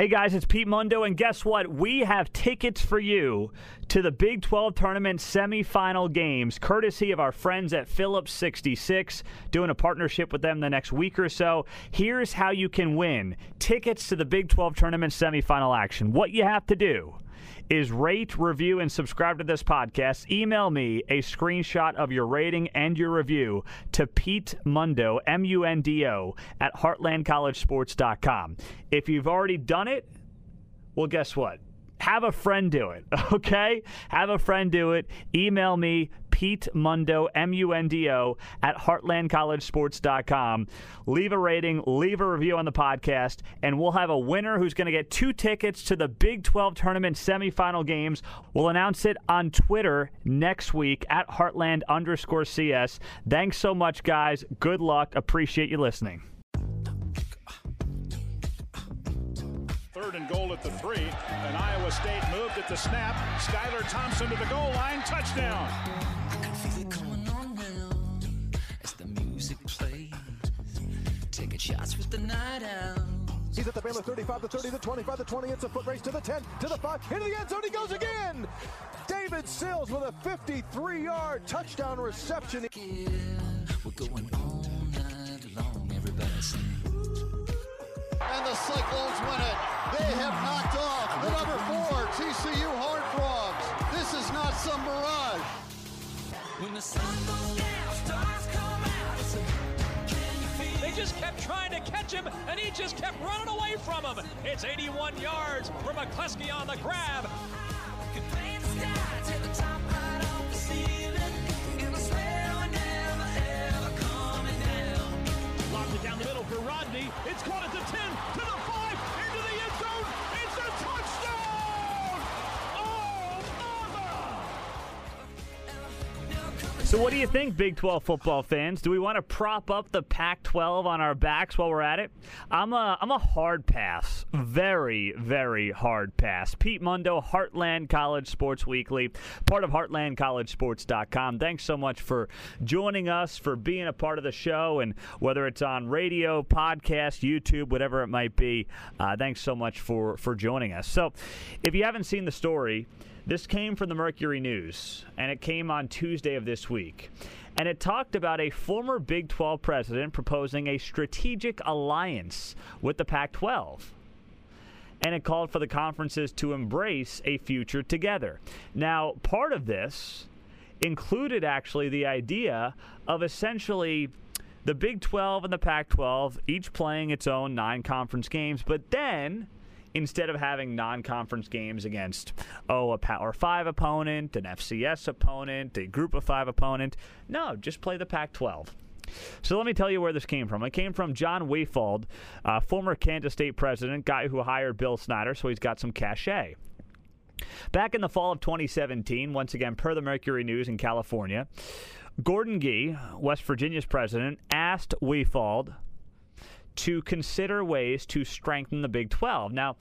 Hey guys, it's Pete Mundo, and guess what? We have tickets for you to the Big 12 tournament semifinal games, courtesy of our friends at Phillips 66, doing a partnership with them the next week or so. Here's how you can win tickets to the Big 12 tournament semifinal action. What you have to do is rate, review, and subscribe to this podcast. Email me a screenshot of your rating and your review to Pete Mundo, M U N D O, at heartlandcollegesports.com. If you've already done it, well, guess what? Have a friend do it, okay? Have a friend do it. Email me, Pete Mundo, M U N D O, at heartlandcollegesports.com. Leave a rating, leave a review on the podcast, and we'll have a winner who's going to get two tickets to the Big 12 tournament semifinal games. We'll announce it on Twitter next week at Heartland underscore CS. Thanks so much, guys. Good luck. Appreciate you listening. Third and goal at the three, and Iowa State moved at the snap. Skylar Thompson to the goal line, touchdown. I can feel it coming on now as the music plays. Taking shots with the night out. He's at the Baylor 35, the 30, the 25, the 20. It's a foot race to the 10, to the 5, into the end zone. He goes again. David Sills with a 53 yard touchdown reception. We're going all night long. Everybody sing. And the Cyclones win it. They have knocked off the number four TCU Horned Frogs. This is not some mirage. When the sun goes down, stars come out. Can you feel They just kept trying to catch him, and he just kept running away from him. It's 81 yards for McCluskey on the grab. can play in the sky, take the top right off the ceiling. And I swear we're never ever coming down. Locked it down the middle for Rodney. It's caught at the 10, So, what do you think, Big 12 football fans? Do we want to prop up the Pac 12 on our backs while we're at it? I'm a, I'm a hard pass. Very, very hard pass. Pete Mundo, Heartland College Sports Weekly, part of heartlandcollegesports.com. Thanks so much for joining us, for being a part of the show, and whether it's on radio, podcast, YouTube, whatever it might be, uh, thanks so much for, for joining us. So, if you haven't seen the story, this came from the Mercury News, and it came on Tuesday of this week. And it talked about a former Big 12 president proposing a strategic alliance with the Pac 12. And it called for the conferences to embrace a future together. Now, part of this included actually the idea of essentially the Big 12 and the Pac 12 each playing its own nine conference games, but then instead of having non-conference games against oh a power 5 opponent an fcs opponent a group of 5 opponent no just play the pac 12 so let me tell you where this came from. It came from John Wefald, uh, former Kansas State president, guy who hired Bill Snyder, so he's got some cachet. Back in the fall of 2017, once again, per the Mercury News in California, Gordon Gee, West Virginia's president, asked Wefald to consider ways to strengthen the Big 12. Now,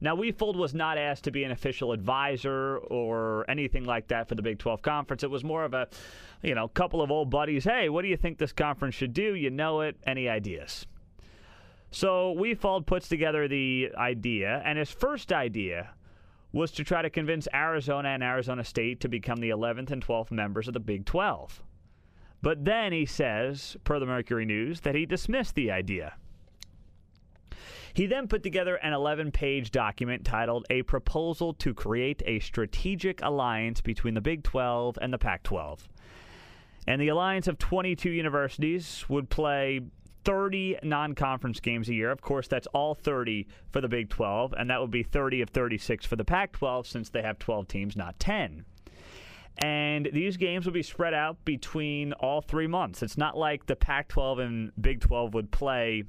now Wefald was not asked to be an official advisor or anything like that for the Big 12 conference. It was more of a, you know, couple of old buddies. Hey, what do you think this conference should do? You know it. Any ideas? So Wefald puts together the idea, and his first idea was to try to convince Arizona and Arizona State to become the 11th and 12th members of the Big 12. But then he says, per the Mercury News, that he dismissed the idea. He then put together an 11 page document titled A Proposal to Create a Strategic Alliance Between the Big 12 and the Pac 12. And the alliance of 22 universities would play 30 non conference games a year. Of course, that's all 30 for the Big 12, and that would be 30 of 36 for the Pac 12 since they have 12 teams, not 10. And these games will be spread out between all three months. It's not like the Pac 12 and Big 12 would play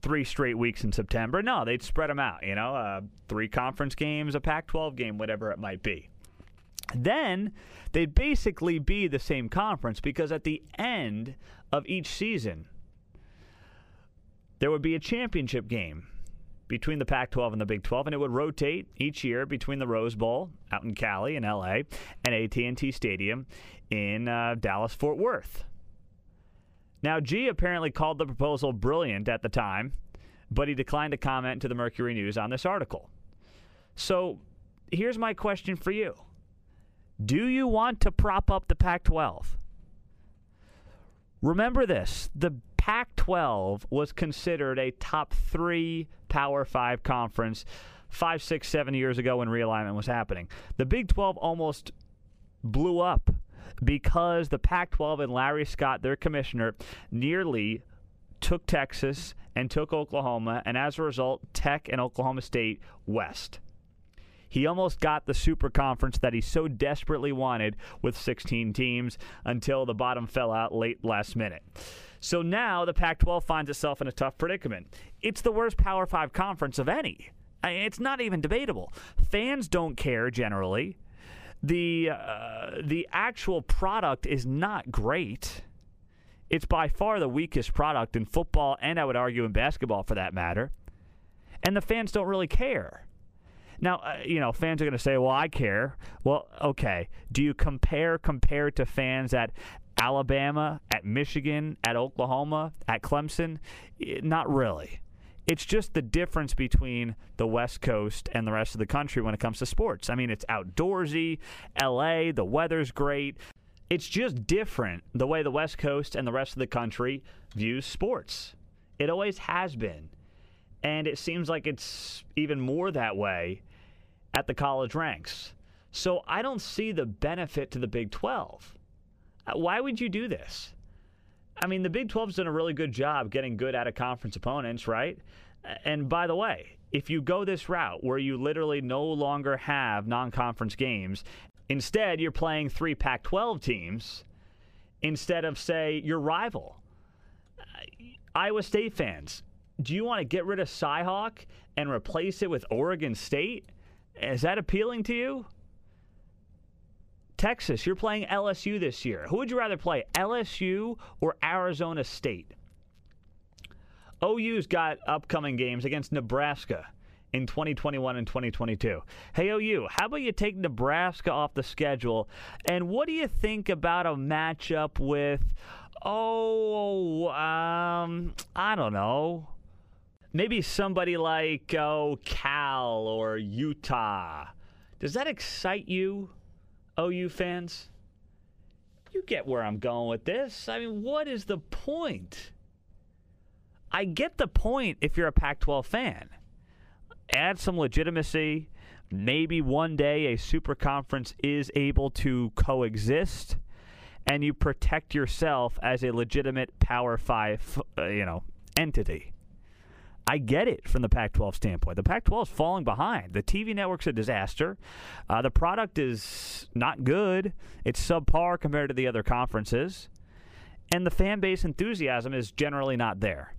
three straight weeks in September. No, they'd spread them out, you know, uh, three conference games, a Pac 12 game, whatever it might be. Then they'd basically be the same conference because at the end of each season, there would be a championship game between the Pac 12 and the Big 12, and it would rotate each year between the Rose Bowl out in Cali in LA and AT&T Stadium in uh, Dallas Fort Worth. Now, Gee apparently called the proposal brilliant at the time but he declined to comment to the Mercury News on this article. So here's my question for you Do you want to prop up the Pac 12? Remember this the Pac 12 was considered a top three Power Five conference five, six, seven years ago when realignment was happening. The Big 12 almost blew up because the Pac 12 and Larry Scott, their commissioner, nearly took Texas and took Oklahoma, and as a result, Tech and Oklahoma State west. He almost got the super conference that he so desperately wanted with 16 teams until the bottom fell out late last minute. So now the Pac 12 finds itself in a tough predicament. It's the worst Power 5 conference of any. It's not even debatable. Fans don't care generally. The, uh, the actual product is not great. It's by far the weakest product in football, and I would argue in basketball for that matter. And the fans don't really care. Now, uh, you know, fans are going to say, well, I care. Well, okay. Do you compare compare to fans at Alabama, at Michigan, at Oklahoma, at Clemson? Not really. It's just the difference between the West Coast and the rest of the country when it comes to sports. I mean, it's outdoorsy, LA, the weather's great. It's just different the way the West Coast and the rest of the country views sports. It always has been. And it seems like it's even more that way at the college ranks. So I don't see the benefit to the Big 12. Uh, Why would you do this? I mean, the Big 12's done a really good job getting good out of conference opponents, right? And by the way, if you go this route where you literally no longer have non conference games, instead you're playing three Pac 12 teams instead of, say, your rival. Uh, Iowa State fans, do you want to get rid of Cyhawk and replace it with Oregon State? Is that appealing to you? Texas, you're playing LSU this year. Who would you rather play, LSU or Arizona State? OU's got upcoming games against Nebraska in 2021 and 2022. Hey, OU, how about you take Nebraska off the schedule? And what do you think about a matchup with, oh, um, I don't know, maybe somebody like, oh, Cal or Utah? Does that excite you, OU fans? You get where I'm going with this. I mean, what is the point? I get the point if you're a Pac 12 fan. Add some legitimacy. Maybe one day a super conference is able to coexist and you protect yourself as a legitimate Power 5, uh, you know, entity. I get it from the Pac 12 standpoint. The Pac 12 is falling behind. The TV network's a disaster. Uh, the product is not good, it's subpar compared to the other conferences. And the fan base enthusiasm is generally not there.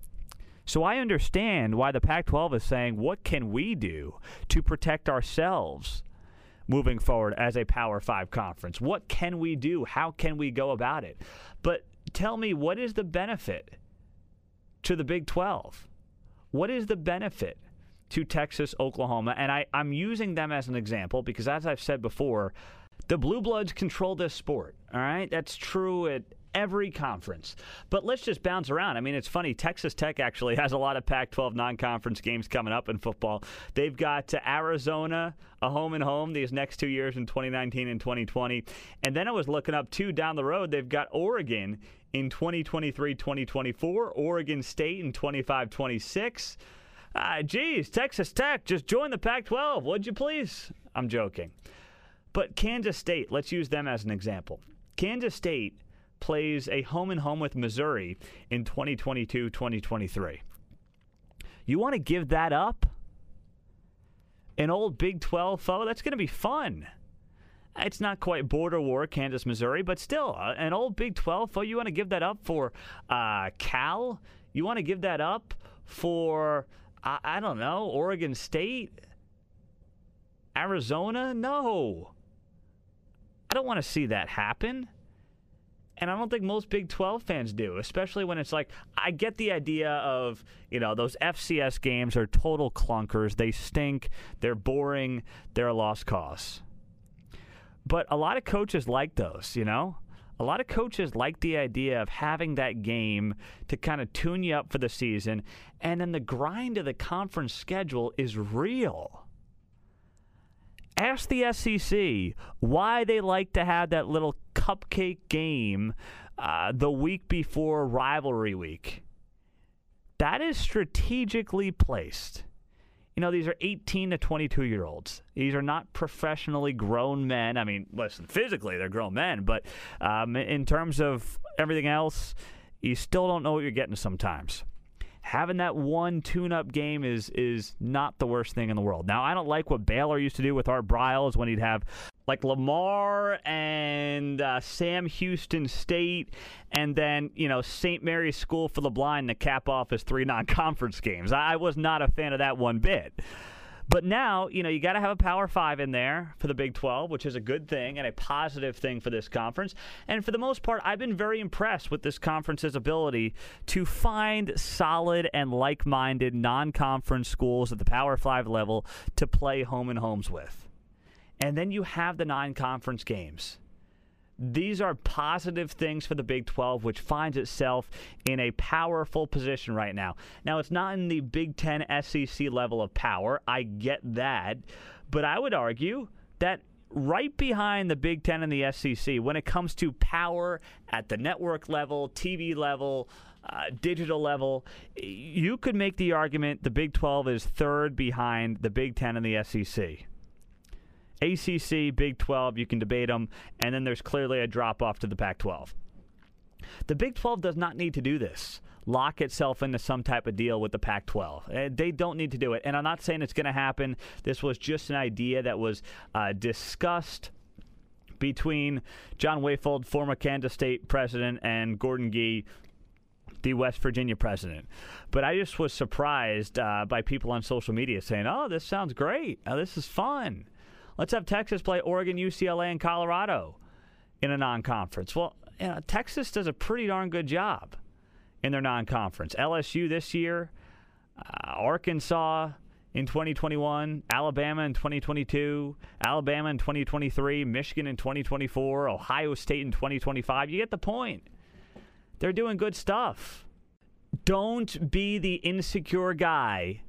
So I understand why the Pac 12 is saying, what can we do to protect ourselves moving forward as a Power 5 conference? What can we do? How can we go about it? But tell me, what is the benefit to the Big 12? What is the benefit to Texas, Oklahoma? And I, I'm using them as an example because, as I've said before, the Blue Bloods control this sport. All right. That's true at every conference. But let's just bounce around. I mean, it's funny. Texas Tech actually has a lot of Pac 12 non conference games coming up in football. They've got uh, Arizona, a home and home these next two years in 2019 and 2020. And then I was looking up, too, down the road, they've got Oregon in 2023 2024, Oregon State in 25 26. Ah, geez, Texas Tech, just join the Pac 12, would you please? I'm joking. But Kansas State, let's use them as an example. Kansas State plays a home and home with Missouri in 2022 2023. You want to give that up? An old Big 12 foe? That's going to be fun. It's not quite border war, Kansas, Missouri, but still, uh, an old Big 12 foe. You want to give that up for uh, Cal? You want to give that up for, I I don't know, Oregon State? Arizona? No. I don't want to see that happen. And I don't think most Big 12 fans do, especially when it's like, I get the idea of, you know, those FCS games are total clunkers. They stink. They're boring. They're a lost cause. But a lot of coaches like those, you know? A lot of coaches like the idea of having that game to kind of tune you up for the season. And then the grind of the conference schedule is real. Ask the SEC why they like to have that little cupcake game uh, the week before rivalry week. That is strategically placed. You know, these are 18 to 22 year olds. These are not professionally grown men. I mean, listen, physically they're grown men, but um, in terms of everything else, you still don't know what you're getting sometimes. Having that one tune-up game is is not the worst thing in the world. Now, I don't like what Baylor used to do with Art Briles when he'd have like Lamar and uh, Sam Houston State, and then you know St. Mary's School for the Blind to cap off his three non-conference games. I, was not a fan of that one bit. But now, you know, you got to have a Power Five in there for the Big 12, which is a good thing and a positive thing for this conference. And for the most part, I've been very impressed with this conference's ability to find solid and like minded non conference schools at the Power Five level to play home and homes with. And then you have the non conference games. These are positive things for the Big 12, which finds itself in a powerful position right now. Now, it's not in the Big 10 SEC level of power. I get that. But I would argue that right behind the Big 10 and the SEC, when it comes to power at the network level, TV level, uh, digital level, you could make the argument the Big 12 is third behind the Big 10 and the SEC. ACC, Big 12, you can debate them, and then there's clearly a drop off to the Pac 12. The Big 12 does not need to do this. Lock itself into some type of deal with the Pac 12. They don't need to do it. And I'm not saying it's going to happen. This was just an idea that was uh, discussed between John Wefald, former Kansas State president, and Gordon Gee, the West Virginia president. But I just was surprised uh, by people on social media saying, oh, this sounds great. Oh, this is fun. Let's have Texas play Oregon, UCLA, and Colorado in a non conference. Well, you know, Texas does a pretty darn good job in their non conference. LSU this year, uh, Arkansas in 2021, Alabama in 2022, Alabama in 2023, Michigan in 2024, Ohio State in 2025. You get the point. They're doing good stuff. Don't be the insecure guy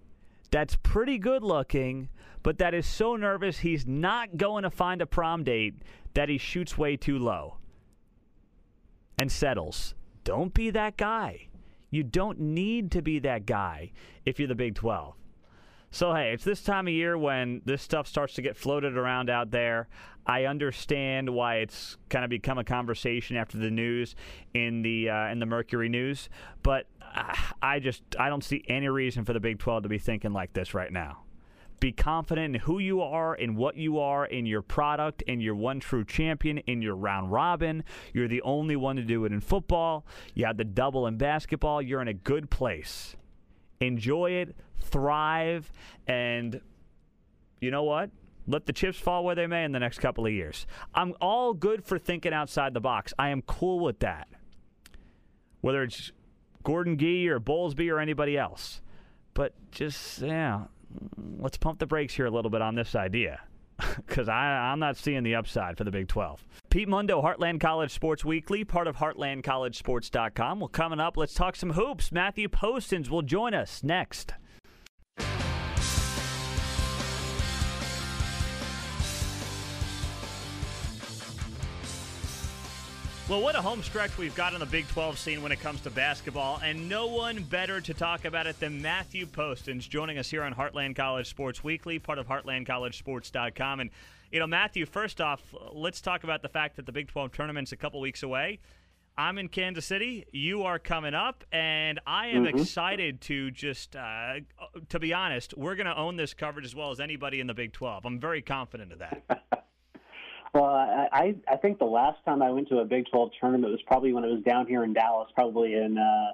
that's pretty good looking, but that is so nervous he's not going to find a prom date that he shoots way too low and settles. Don't be that guy. You don't need to be that guy if you're the Big 12. So, hey, it's this time of year when this stuff starts to get floated around out there. I understand why it's kind of become a conversation after the news in the uh, in the Mercury News, but uh, I just I don't see any reason for the Big 12 to be thinking like this right now. Be confident in who you are, in what you are, in your product, in your one true champion, in your round robin. You're the only one to do it in football. You have the double in basketball. You're in a good place. Enjoy it, thrive, and you know what? Let the chips fall where they may in the next couple of years. I'm all good for thinking outside the box. I am cool with that. Whether it's Gordon Gee or Bowlesby or anybody else. But just, yeah, let's pump the brakes here a little bit on this idea because I'm not seeing the upside for the Big 12. Pete Mundo, Heartland College Sports Weekly, part of HeartlandCollegeSports.com. Well, coming up, let's talk some hoops. Matthew Postins will join us next. Well, what a home stretch we've got in the Big 12 scene when it comes to basketball, and no one better to talk about it than Matthew Postins joining us here on Heartland College Sports Weekly, part of HeartlandCollegeSports.com. And, you know, Matthew, first off, let's talk about the fact that the Big 12 tournament's a couple weeks away. I'm in Kansas City. You are coming up, and I am Mm-hmm. excited to just, uh, to be honest, we're going to own this coverage as well as anybody in the Big 12. I'm very confident of that. Well, I, I I think the last time I went to a Big 12 tournament was probably when it was down here in Dallas, probably in uh,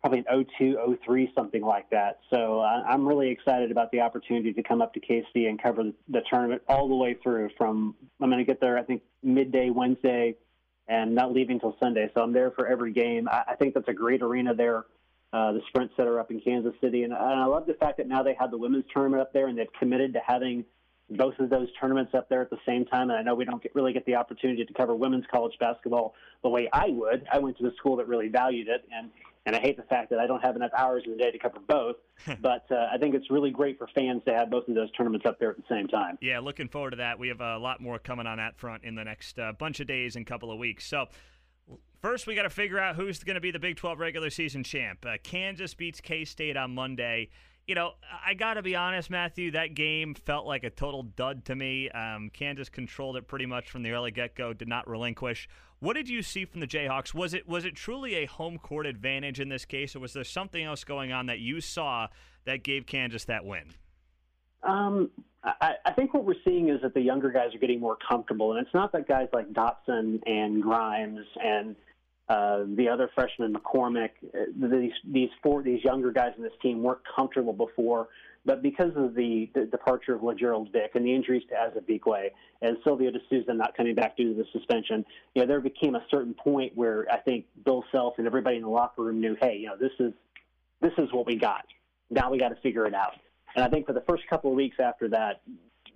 probably in 02, 03, something like that. So uh, I'm really excited about the opportunity to come up to KC and cover the tournament all the way through. From I'm going to get there, I think midday Wednesday, and not leaving till Sunday. So I'm there for every game. I, I think that's a great arena there. Uh, the Sprint Center up in Kansas City, and, and I love the fact that now they have the women's tournament up there, and they've committed to having both of those tournaments up there at the same time. And I know we don't get, really get the opportunity to cover women's college basketball the way I would. I went to the school that really valued it, and and I hate the fact that I don't have enough hours in the day to cover both. but uh, I think it's really great for fans to have both of those tournaments up there at the same time. Yeah, looking forward to that. We have a lot more coming on that front in the next uh, bunch of days and couple of weeks. So. First, we got to figure out who's going to be the Big 12 regular season champ. Uh, Kansas beats K State on Monday. You know, I got to be honest, Matthew, that game felt like a total dud to me. Um, Kansas controlled it pretty much from the early get go, did not relinquish. What did you see from the Jayhawks? Was it was it truly a home court advantage in this case, or was there something else going on that you saw that gave Kansas that win? Um, I, I think what we're seeing is that the younger guys are getting more comfortable, and it's not that guys like Dotson and Grimes and uh, the other freshman McCormick, uh, these these four these younger guys in this team weren't comfortable before, but because of the, the departure of Lagerald Vick and the injuries to Azubuike and Silvio De Sousa not coming back due to the suspension, you know, there became a certain point where I think Bill Self and everybody in the locker room knew, hey, you know, this is this is what we got. Now we got to figure it out. And I think for the first couple of weeks after that,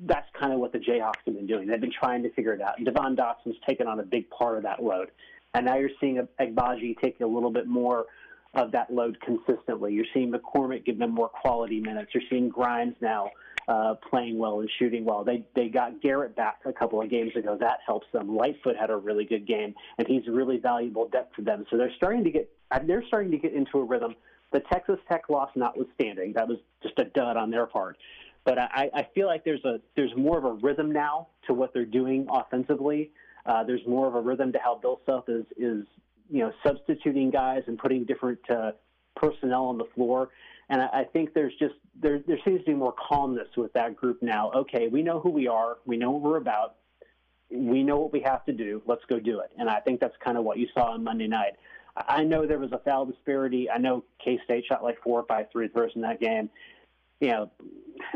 that's kind of what the Jayhawks have been doing. They've been trying to figure it out. And Devon Dotson's taken on a big part of that load. And now you're seeing Agbaji take a little bit more of that load consistently. You're seeing McCormick give them more quality minutes. You're seeing Grimes now uh, playing well and shooting well. They they got Garrett back a couple of games ago. That helps them. Lightfoot had a really good game, and he's really valuable depth to them. So they're starting to get they're starting to get into a rhythm. The Texas Tech loss notwithstanding, that was just a dud on their part. But I, I feel like there's a there's more of a rhythm now to what they're doing offensively. Uh, there's more of a rhythm to how Bill Self is is you know substituting guys and putting different uh, personnel on the floor. And I, I think there's just there there seems to be more calmness with that group now. Okay, we know who we are. We know what we're about. We know what we have to do. Let's go do it. And I think that's kind of what you saw on Monday night. I know there was a foul disparity. I know K State shot like four or five free throws in that game you know,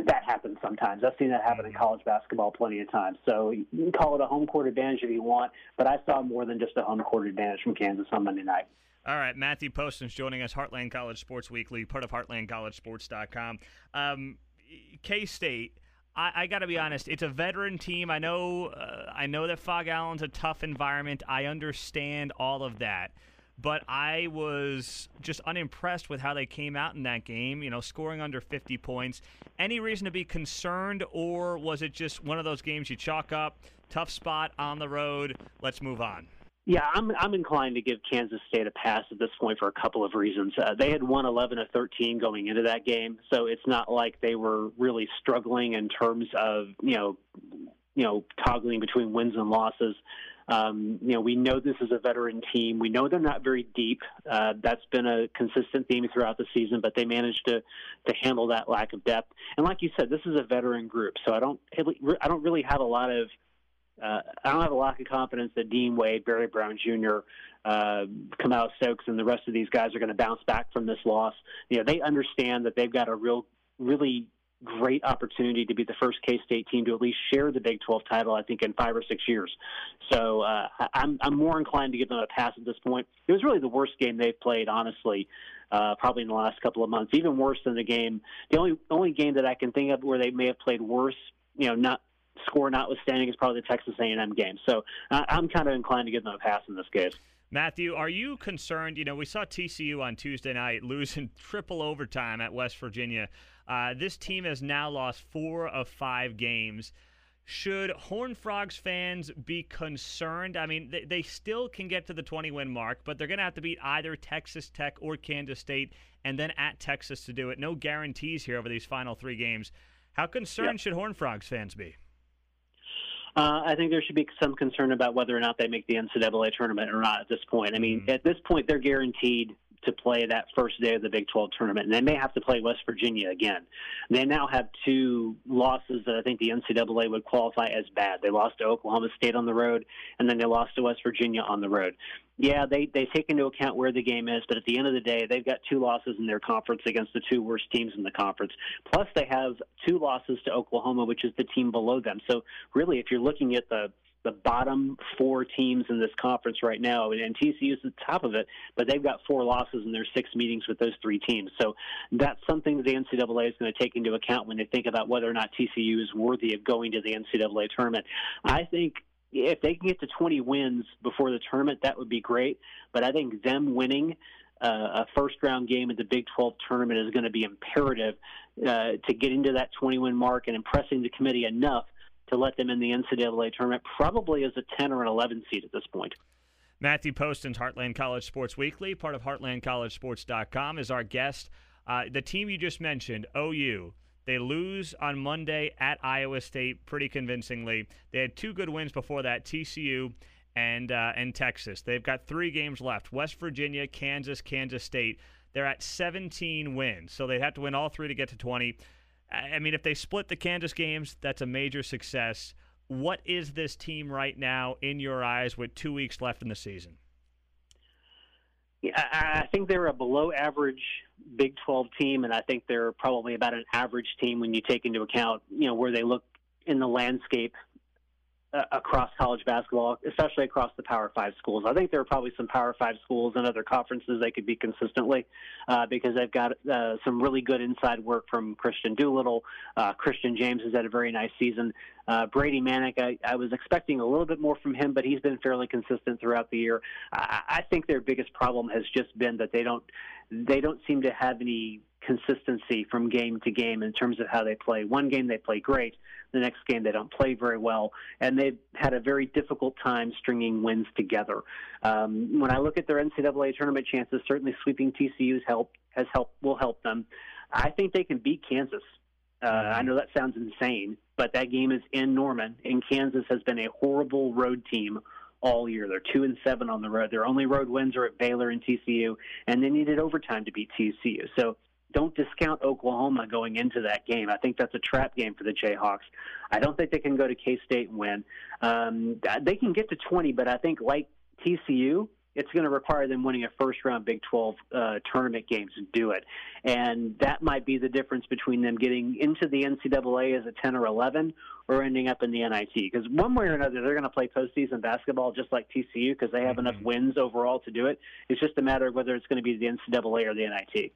that happens sometimes. I've seen that happen in college basketball plenty of times. So you can call it a home court advantage if you want, but I saw more than just a home court advantage from Kansas on Monday night. All right, Matthew Postins joining us, Heartland College Sports Weekly, part of HeartlandCollegeSports.com. Um, K State. I, I got to be honest. It's a veteran team. I know. Uh, I know that Phog Allen's a tough environment. I understand all of that but I was just unimpressed with how they came out in that game, you know, scoring under 50 points. Any reason to be concerned, or was it just one of those games you chalk up, tough spot on the road, let's move on? Yeah, I'm I'm inclined to give Kansas State a pass at this point for a couple of reasons. Uh, they had won 11 of 13 going into that game, so it's not like they were really struggling in terms of you know you know toggling between wins and losses. Um, you know, we know this is a veteran team. We know they're not very deep. Uh, that's been a consistent theme throughout the season, but they managed to to handle that lack of depth. And like you said, this is a veteran group, so I don't I don't really have a lot of uh, I don't have a lack of confidence that Dean Wade, Barry Brown Jr., uh, Kamau Stokes, and the rest of these guys are going to bounce back from this loss. You know, they understand that they've got a real, really great opportunity to be the first K State team to at least share the Big 12 title, I think, in five or six years. So uh, I'm, I'm more inclined to give them a pass at this point. It was really the worst game they've played, honestly, uh, probably in the last couple of months, even worse than the game. The only, only game that I can think of where they may have played worse, you know, not score notwithstanding, is probably the Texas A&M game. So I'm kind of inclined to give them a pass in this case. Matthew, are you concerned? You know, we saw TCU on Tuesday night losing triple overtime at West Virginia. Uh, this team has now lost four of five games. Should Horn Frogs fans be concerned? I mean, they, they still can get to the 20 win mark, but they're going to have to beat either Texas Tech or Kansas State and then at Texas to do it. No guarantees here over these final three games. How concerned Yep. should Horn Frogs fans be? Uh, I think there should be some concern about whether or not they make the NCAA tournament or not at this point. I mean, Mhm. at this point, they're guaranteed to play that first day of the Big 12 tournament, and they may have to play West Virginia again. They now have two losses that I think the NCAA would qualify as bad. They lost to Oklahoma State on the road, and then they lost to West Virginia on the road. Yeah, they they take into account where the game is, but at the end of the day, they've got two losses in their conference against the two worst teams in the conference. Plus, they have two losses to Oklahoma, which is the team below them. So, really, if you're looking at the the bottom four teams in this conference right now, and, and TCU is at the top of it, but they've got four losses in their six meetings with those three teams. So that's something the NCAA is going to take into account when they think about whether or not TCU is worthy of going to the NCAA tournament. I think if they can get to 20 wins before the tournament, that would be great. But I think them winning uh, a first round game at the Big 12 tournament is going to be imperative uh, to get into that 20 win mark and impressing the committee enough to let them in the NCAA tournament, probably as a 10 or an 11 seed at this point. Matthew Postins Heartland College Sports Weekly, part of HeartlandCollegeSports.com, is our guest. Uh, the team you just mentioned, OU, they lose on Monday at Iowa State pretty convincingly. They had two good wins before that, TCU and uh, and Texas. They've got three games left: West Virginia, Kansas, Kansas State. They're at 17 wins, so they'd have to win all three to get to 20. I mean, if they split the Kansas games, that's a major success. What is this team right now in your eyes with two weeks left in the season? Yeah, I I think they're a below average Big 12 team, and I think they're probably about an average team when you take into account, you know, where they look in the landscape across college basketball, especially across the Power Five schools. I think there are probably some Power Five schools and other conferences they could be consistently uh, because they've got uh, some really good inside work from Kristian Doolittle. Uh, Christian James has had a very nice season. Uh, Brady Manek, I, I was expecting a little bit more from him, but he's been fairly consistent throughout the year. I, I think their biggest problem has just been that they don't they don't seem to have any consistency from game to game in terms of how they play. One game they play great, the next game they don't play very well, and they've had a very difficult time stringing wins together. Um, when I look at their NCAA tournament chances, certainly sweeping TCU's help has helped will help them. I think they can beat Kansas. Uh, I know that sounds insane, but that game is in Norman, and Kansas has been a horrible road team all year. They're two and seven on the road. Their only road wins are at Baylor and TCU, and they needed overtime to beat TCU. So don't discount Oklahoma going into that game. I think that's a trap game for the Jayhawks. I don't think they can go to K State and win. Um, they can get to 20, but I think like TCU, it's going to require them winning a first round Big 12 uh, tournament games to do it. And that might be the difference between them getting into the NCAA as a 10 or 11 or ending up in the NIT. Because one way or another, they're going to play postseason basketball just like TCU because they have enough wins overall to do it. It's just a matter of whether it's going to be the NCAA or the NIT.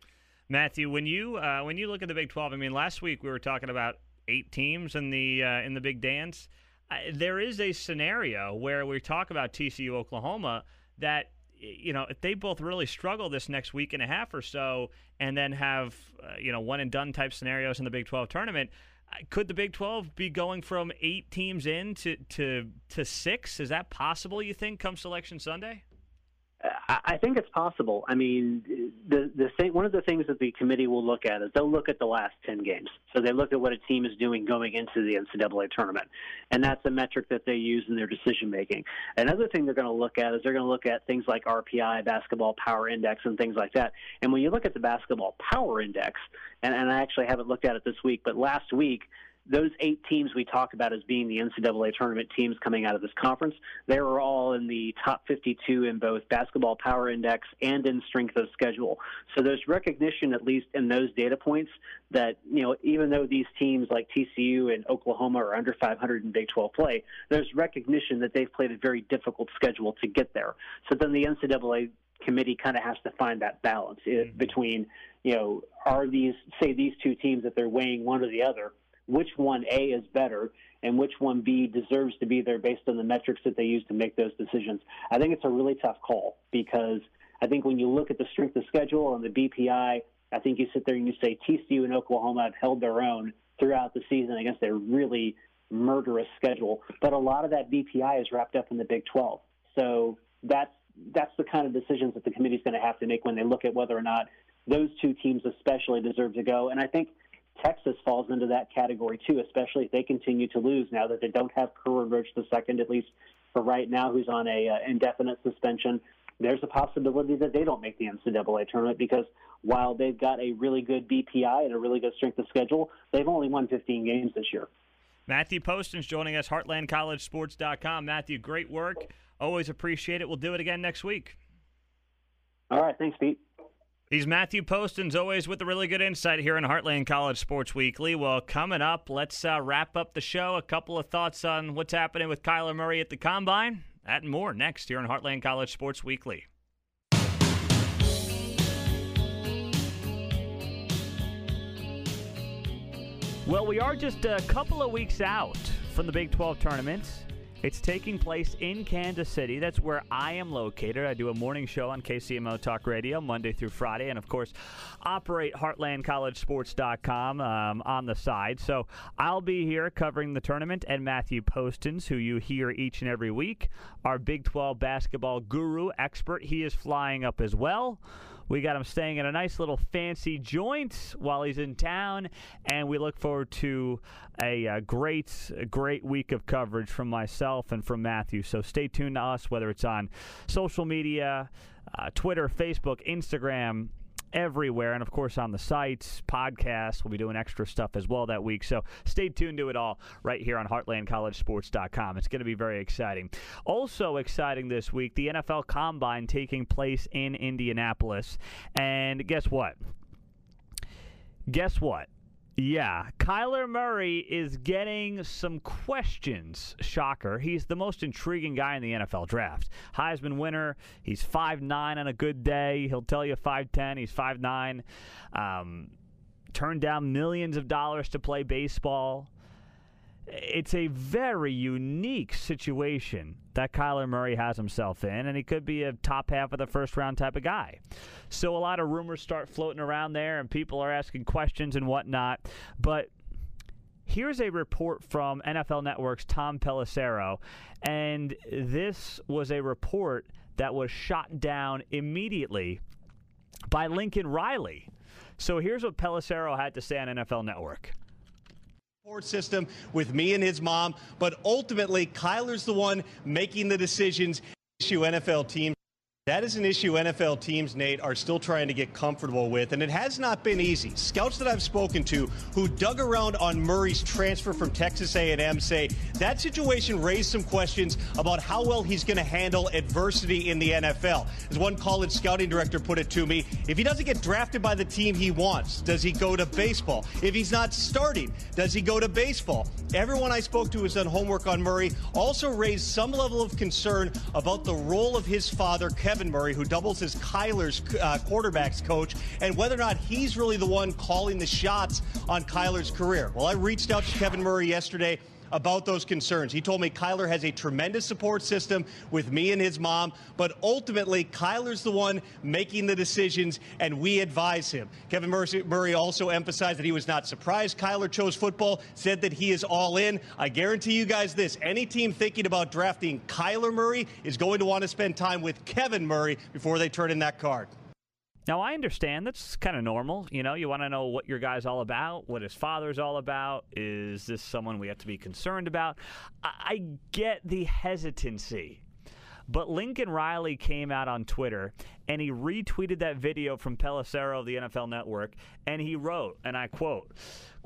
Matthew, when you uh, when you look at the Big Twelve, I mean, last week we were talking about eight teams in the uh, in the Big Dance. Uh, there is a scenario where we talk about TCU, Oklahoma, that you know if they both really struggle this next week and a half or so, and then have uh, you know one and done type scenarios in the Big Twelve tournament. uh, Could the Big Twelve be going from eight teams in to, to to six? Is that possible? You think come Selection Sunday? I think it's possible. I mean, the the one of the things that the committee will look at is they'll look at the last ten games. So they look at what a team is doing going into the NCAA tournament, and that's a metric that they use in their decision making. Another thing they're going to look at is they're going to look at things like RPI, Basketball Power Index, and things like that. And when you look at the Basketball Power Index, and, and I actually haven't looked at it this week, but last week those eight teams we talk about as being the NCAA tournament teams coming out of this conference, they were all in the top 52 in both basketball power index and in strength of schedule. So there's recognition, at least in those data points, that you know even though these teams like TCU and Oklahoma are under 500 in Big 12 play, there's recognition that they've played a very difficult schedule to get there. So then the NCAA committee kind of has to find that balance eh, between you know are these say these two teams that they're weighing one or the other which one A is better and which one B deserves to be there based on the metrics that they use to make those decisions. I think it's a really tough call because I think when you look at the strength of schedule and the BPI, I think you sit there and you say TCU and Oklahoma have held their own throughout the season against a really murderous schedule. But a lot of that BPI is wrapped up in the Big 12. So that's that's the kind of decisions that the committee is going to have to make when they look at whether or not those two teams especially deserve to go. And I think Texas falls into that category too, especially if they continue to lose now that they don't have Kerwin Roach the second, at least for right now, who's on a uh, indefinite suspension. There's a possibility that they don't make the NCAA tournament because while they've got a really good BPI and a really good strength of schedule, they've only won 15 games this year. Matthew Postins joining us, HeartlandCollegeSports.com. Matthew, great work. Always appreciate it. We'll do it again next week. All right, thanks, Pete. He's Matthew Postins always with a really good insight here in Heartland College Sports Weekly. Well, coming up, let's uh, wrap up the show. A couple of thoughts on what's happening with Kyler Murray at the Combine. That and more next here in Heartland College Sports Weekly. Well, we are just a couple of weeks out from the Big 12 tournament. It's taking place in Kansas City. That's where I am located. I do a morning show on KCMO Talk Radio Monday through Friday, and of course, operate HeartlandCollegeSports.com um, on the side. So I'll be here covering the tournament, and Matthew Postins, who you hear each and every week, our Big 12 basketball guru expert, he is flying up as well. We got him staying in a nice little fancy joint while he's in town, and we look forward to a, uh great, a great week of coverage from myself and from Matthew. So stay tuned to us, whether it's on social media, uh, Twitter, Facebook, Instagram, everywhere, and of course on the sites, podcasts. We'll be doing extra stuff as well that week. So stay tuned to it all right here on HeartlandCollegeSports.com. It's going to be very exciting. Also exciting this week, the NFL Combine taking place in Indianapolis, and guess what? Guess what? Yeah, Kyler Murray is getting some questions. Shocker. He's the most intriguing guy in the NFL draft. Heisman winner. He's 5'9 on a good day. He'll tell you 5'10. He's 5'9. Um, turned down millions of dollars to play baseball. It's a very unique situation that Kyler Murray has himself in, and he could be a top half of the first round type of guy. So a lot of rumors start floating around there, and people are asking questions and whatnot. But here's a report from NFL Network's Tom Pelissero, and this was a report that was shot down immediately by Lincoln Riley. So here's what Pelissero had to say on NFL Network. Support system with me and his mom, but ultimately Kyler's the one making the decisions. Issue NFL teams. That is an issue NFL teams, Nate, are still trying to get comfortable with, and it has not been easy. Scouts that I've spoken to who dug around on Murray's transfer from Texas A&M say that situation raised some questions about how well he's going to handle adversity in the NFL. As one college scouting director put it to me, if he doesn't get drafted by the team he wants, does he go to baseball? If he's not starting, does he go to baseball? Everyone I spoke to who's done homework on Murray also raised some level of concern about the role of his father, Kevin Murray, who doubles as Kyler's uh, quarterbacks coach, and whether or not he's really the one calling the shots on Kyler's career. Well, I reached out to Kevin Murray yesterday about those concerns. He told me Kyler has a tremendous support system with me and his mom, but ultimately Kyler's the one making the decisions and we advise him. Kevin Murray also emphasized that he was not surprised Kyler chose football, said that he is all in. I guarantee you guys this, any team thinking about drafting Kyler Murray is going to want to spend time with Kevin Murray before they turn in that card. Now, I understand that's kind of normal. You know, you want to know what your guy's all about, what his father's all about. Is this someone we have to be concerned about? I, I get the hesitancy. But Lincoln Riley came out on Twitter and he retweeted that video from Pelissero of the NFL Network and he wrote, and I quote,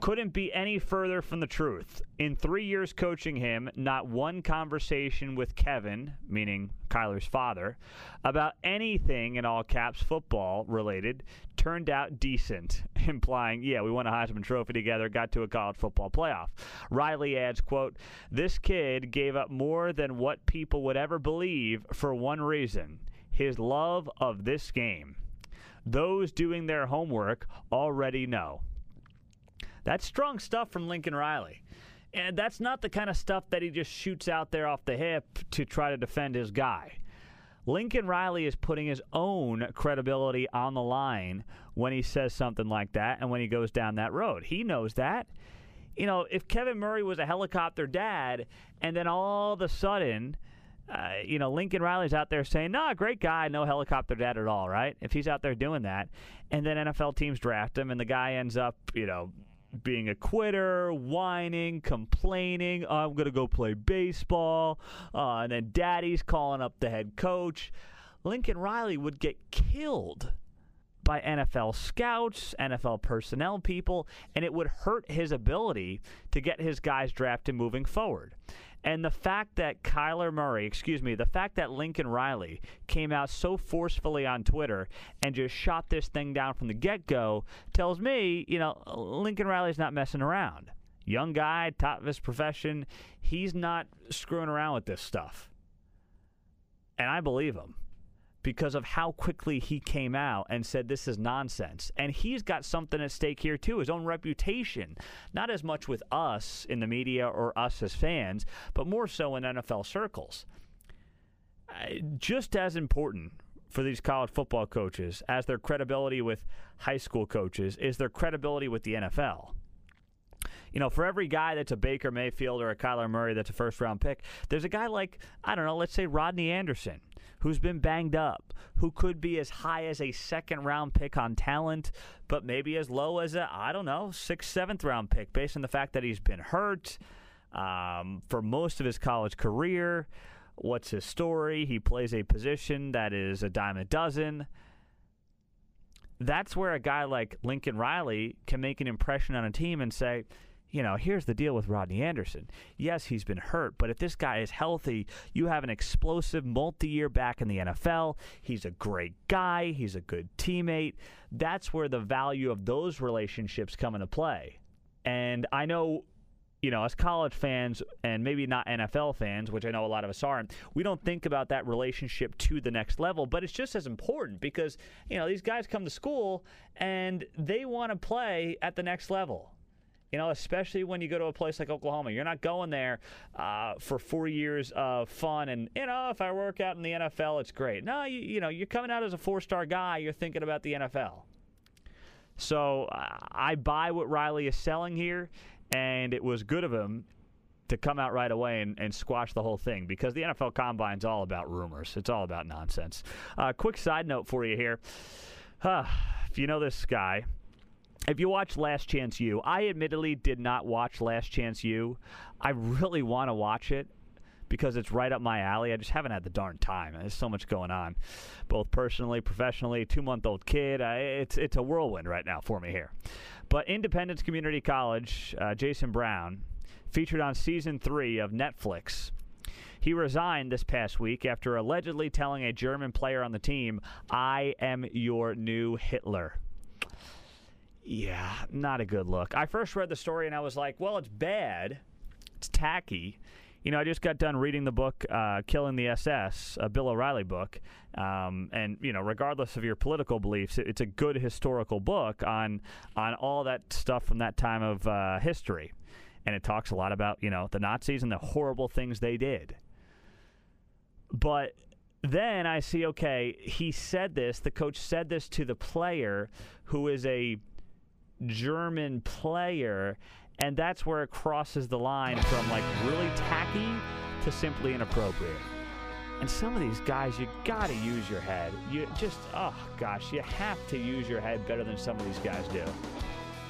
couldn't be any further from the truth. In three years coaching him, not one conversation with Kevin, meaning Kyler's father, about anything in all caps football related turned out decent, implying, yeah, we won a Heisman Trophy together, got to a college football playoff. Riley adds, quote, this kid gave up more than what people would ever believe for one reason his love of this game. Those doing their homework already know. That's strong stuff from Lincoln Riley. And that's not the kind of stuff that he just shoots out there off the hip to try to defend his guy. Lincoln Riley is putting his own credibility on the line when he says something like that and when he goes down that road. He knows that. You know, if Kevin Murray was a helicopter dad and then all of a sudden, uh, you know, Lincoln Riley's out there saying, nah, great guy, no helicopter dad at all, right? If he's out there doing that, and then NFL teams draft him and the guy ends up, you know, being a quitter, whining, complaining. "Oh, I'm going to go play baseball. Uh, and then daddy's calling up the head coach. Lincoln Riley would get killed by NFL scouts, NFL personnel people, and it would hurt his ability to get his guys drafted moving forward. And the fact that Kyler Murray, excuse me, the fact that Lincoln Riley came out so forcefully on Twitter and just shot this thing down from the get go tells me, you know, Lincoln Riley's not messing around. Young guy, top of his profession, he's not screwing around with this stuff. And I believe him because of how quickly he came out and said this is nonsense. And he's got something at stake here too, his own reputation. Not as much with us in the media or us as fans, but more so in NFL circles. Just as important for these college football coaches as their credibility with high school coaches is their credibility with the NFL you know, for every guy that's a Baker Mayfield or a Kyler Murray that's a first round pick, there's a guy like, I don't know, let's say Rodney Anderson, who's been banged up, who could be as high as a second round pick on talent, but maybe as low as a, I don't know, sixth, seventh round pick based on the fact that he's been hurt um, for most of his college career. What's his story? He plays a position that is a dime a dozen that's where a guy like Lincoln Riley can make an impression on a team and say, you know, here's the deal with Rodney Anderson. Yes, he's been hurt, but if this guy is healthy, you have an explosive multi year back in the NFL. He's a great guy, he's a good teammate. That's where the value of those relationships come into play. And I know you know, as college fans and maybe not NFL fans, which I know a lot of us aren't, we don't think about that relationship to the next level, but it's just as important because, you know, these guys come to school and they want to play at the next level. You know, especially when you go to a place like Oklahoma, you're not going there uh, for four years of fun and you know, if I work out in the NFL, it's great. No, you, you know, you're coming out as a four-star guy. You're thinking about the NFL. So uh, I buy what Riley is selling here, and it was good of him to come out right away and, and squash the whole thing because the NFL Combine's all about rumors. It's all about nonsense. Uh, quick side note for you here. If you know this guy, if you watch Last Chance U, I admittedly did not watch Last Chance U. I really want to watch it because it's right up my alley. I just haven't had the darn time. There's so much going on, both personally, professionally. Two month old kid. I, it's it's a whirlwind right now for me here. But Independence Community College, uh, Jason Brown, featured on season three of Netflix. He resigned this past week after allegedly telling a German player on the team, I am your new Hitler. Yeah, not a good look. I first read the story and I was like, well, it's bad. It's tacky. You know, I just got done reading the book uh, "Killing the SS," a Bill O'Reilly book, um, and you know, regardless of your political beliefs, it- it's a good historical book on on all that stuff from that time of uh, history, and it talks a lot about you know the Nazis and the horrible things they did. But then I see, okay, he said this. The coach said this to the player, who is a German player, and that's where it crosses the line from like really tacky to simply inappropriate. And some of these guys, you gotta use your head. You just, oh gosh, you have to use your head better than some of these guys do.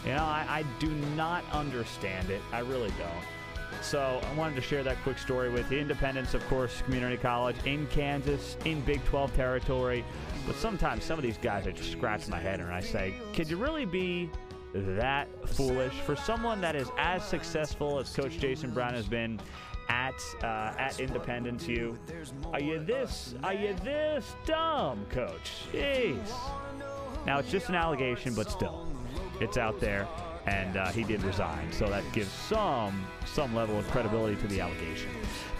You know, I, I do not understand it. I really don't. So I wanted to share that quick story with. Independence, of course, community college in Kansas, in Big 12 territory. But sometimes some of these guys, I just scratch my head and I say, could you really be that foolish for someone that is as successful as Coach Jason Brown has been at uh, at Independence U? Are you this? Are you this dumb, Coach? Jeez. Now it's just an allegation, but still, it's out there, and uh, he did resign, so that gives some some level of credibility to the allegation.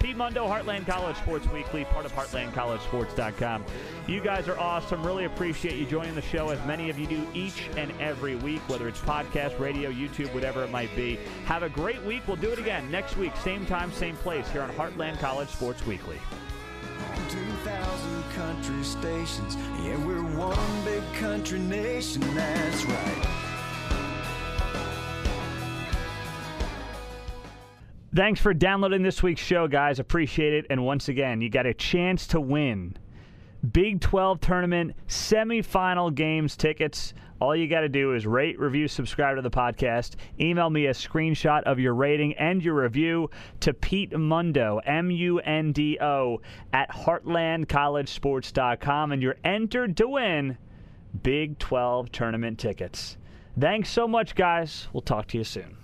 Pete Mundo, Heartland College Sports Weekly, part of HeartlandCollegeSports.com. You guys are awesome. Really appreciate you joining the show, as many of you do each and every week, whether it's podcast, radio, YouTube, whatever it might be. Have a great week. We'll do it again next week, same time, same place, here on Heartland College Sports Weekly. 2,000 country stations. Yeah, we're one big country nation, that's right. Thanks for downloading this week's show, guys. Appreciate it. And once again, you got a chance to win Big 12 tournament semifinal games tickets. All you got to do is rate, review, subscribe to the podcast. Email me a screenshot of your rating and your review to Pete Mundo, M U N D O, at heartlandcollegesports.com. And you're entered to win Big 12 tournament tickets. Thanks so much, guys. We'll talk to you soon.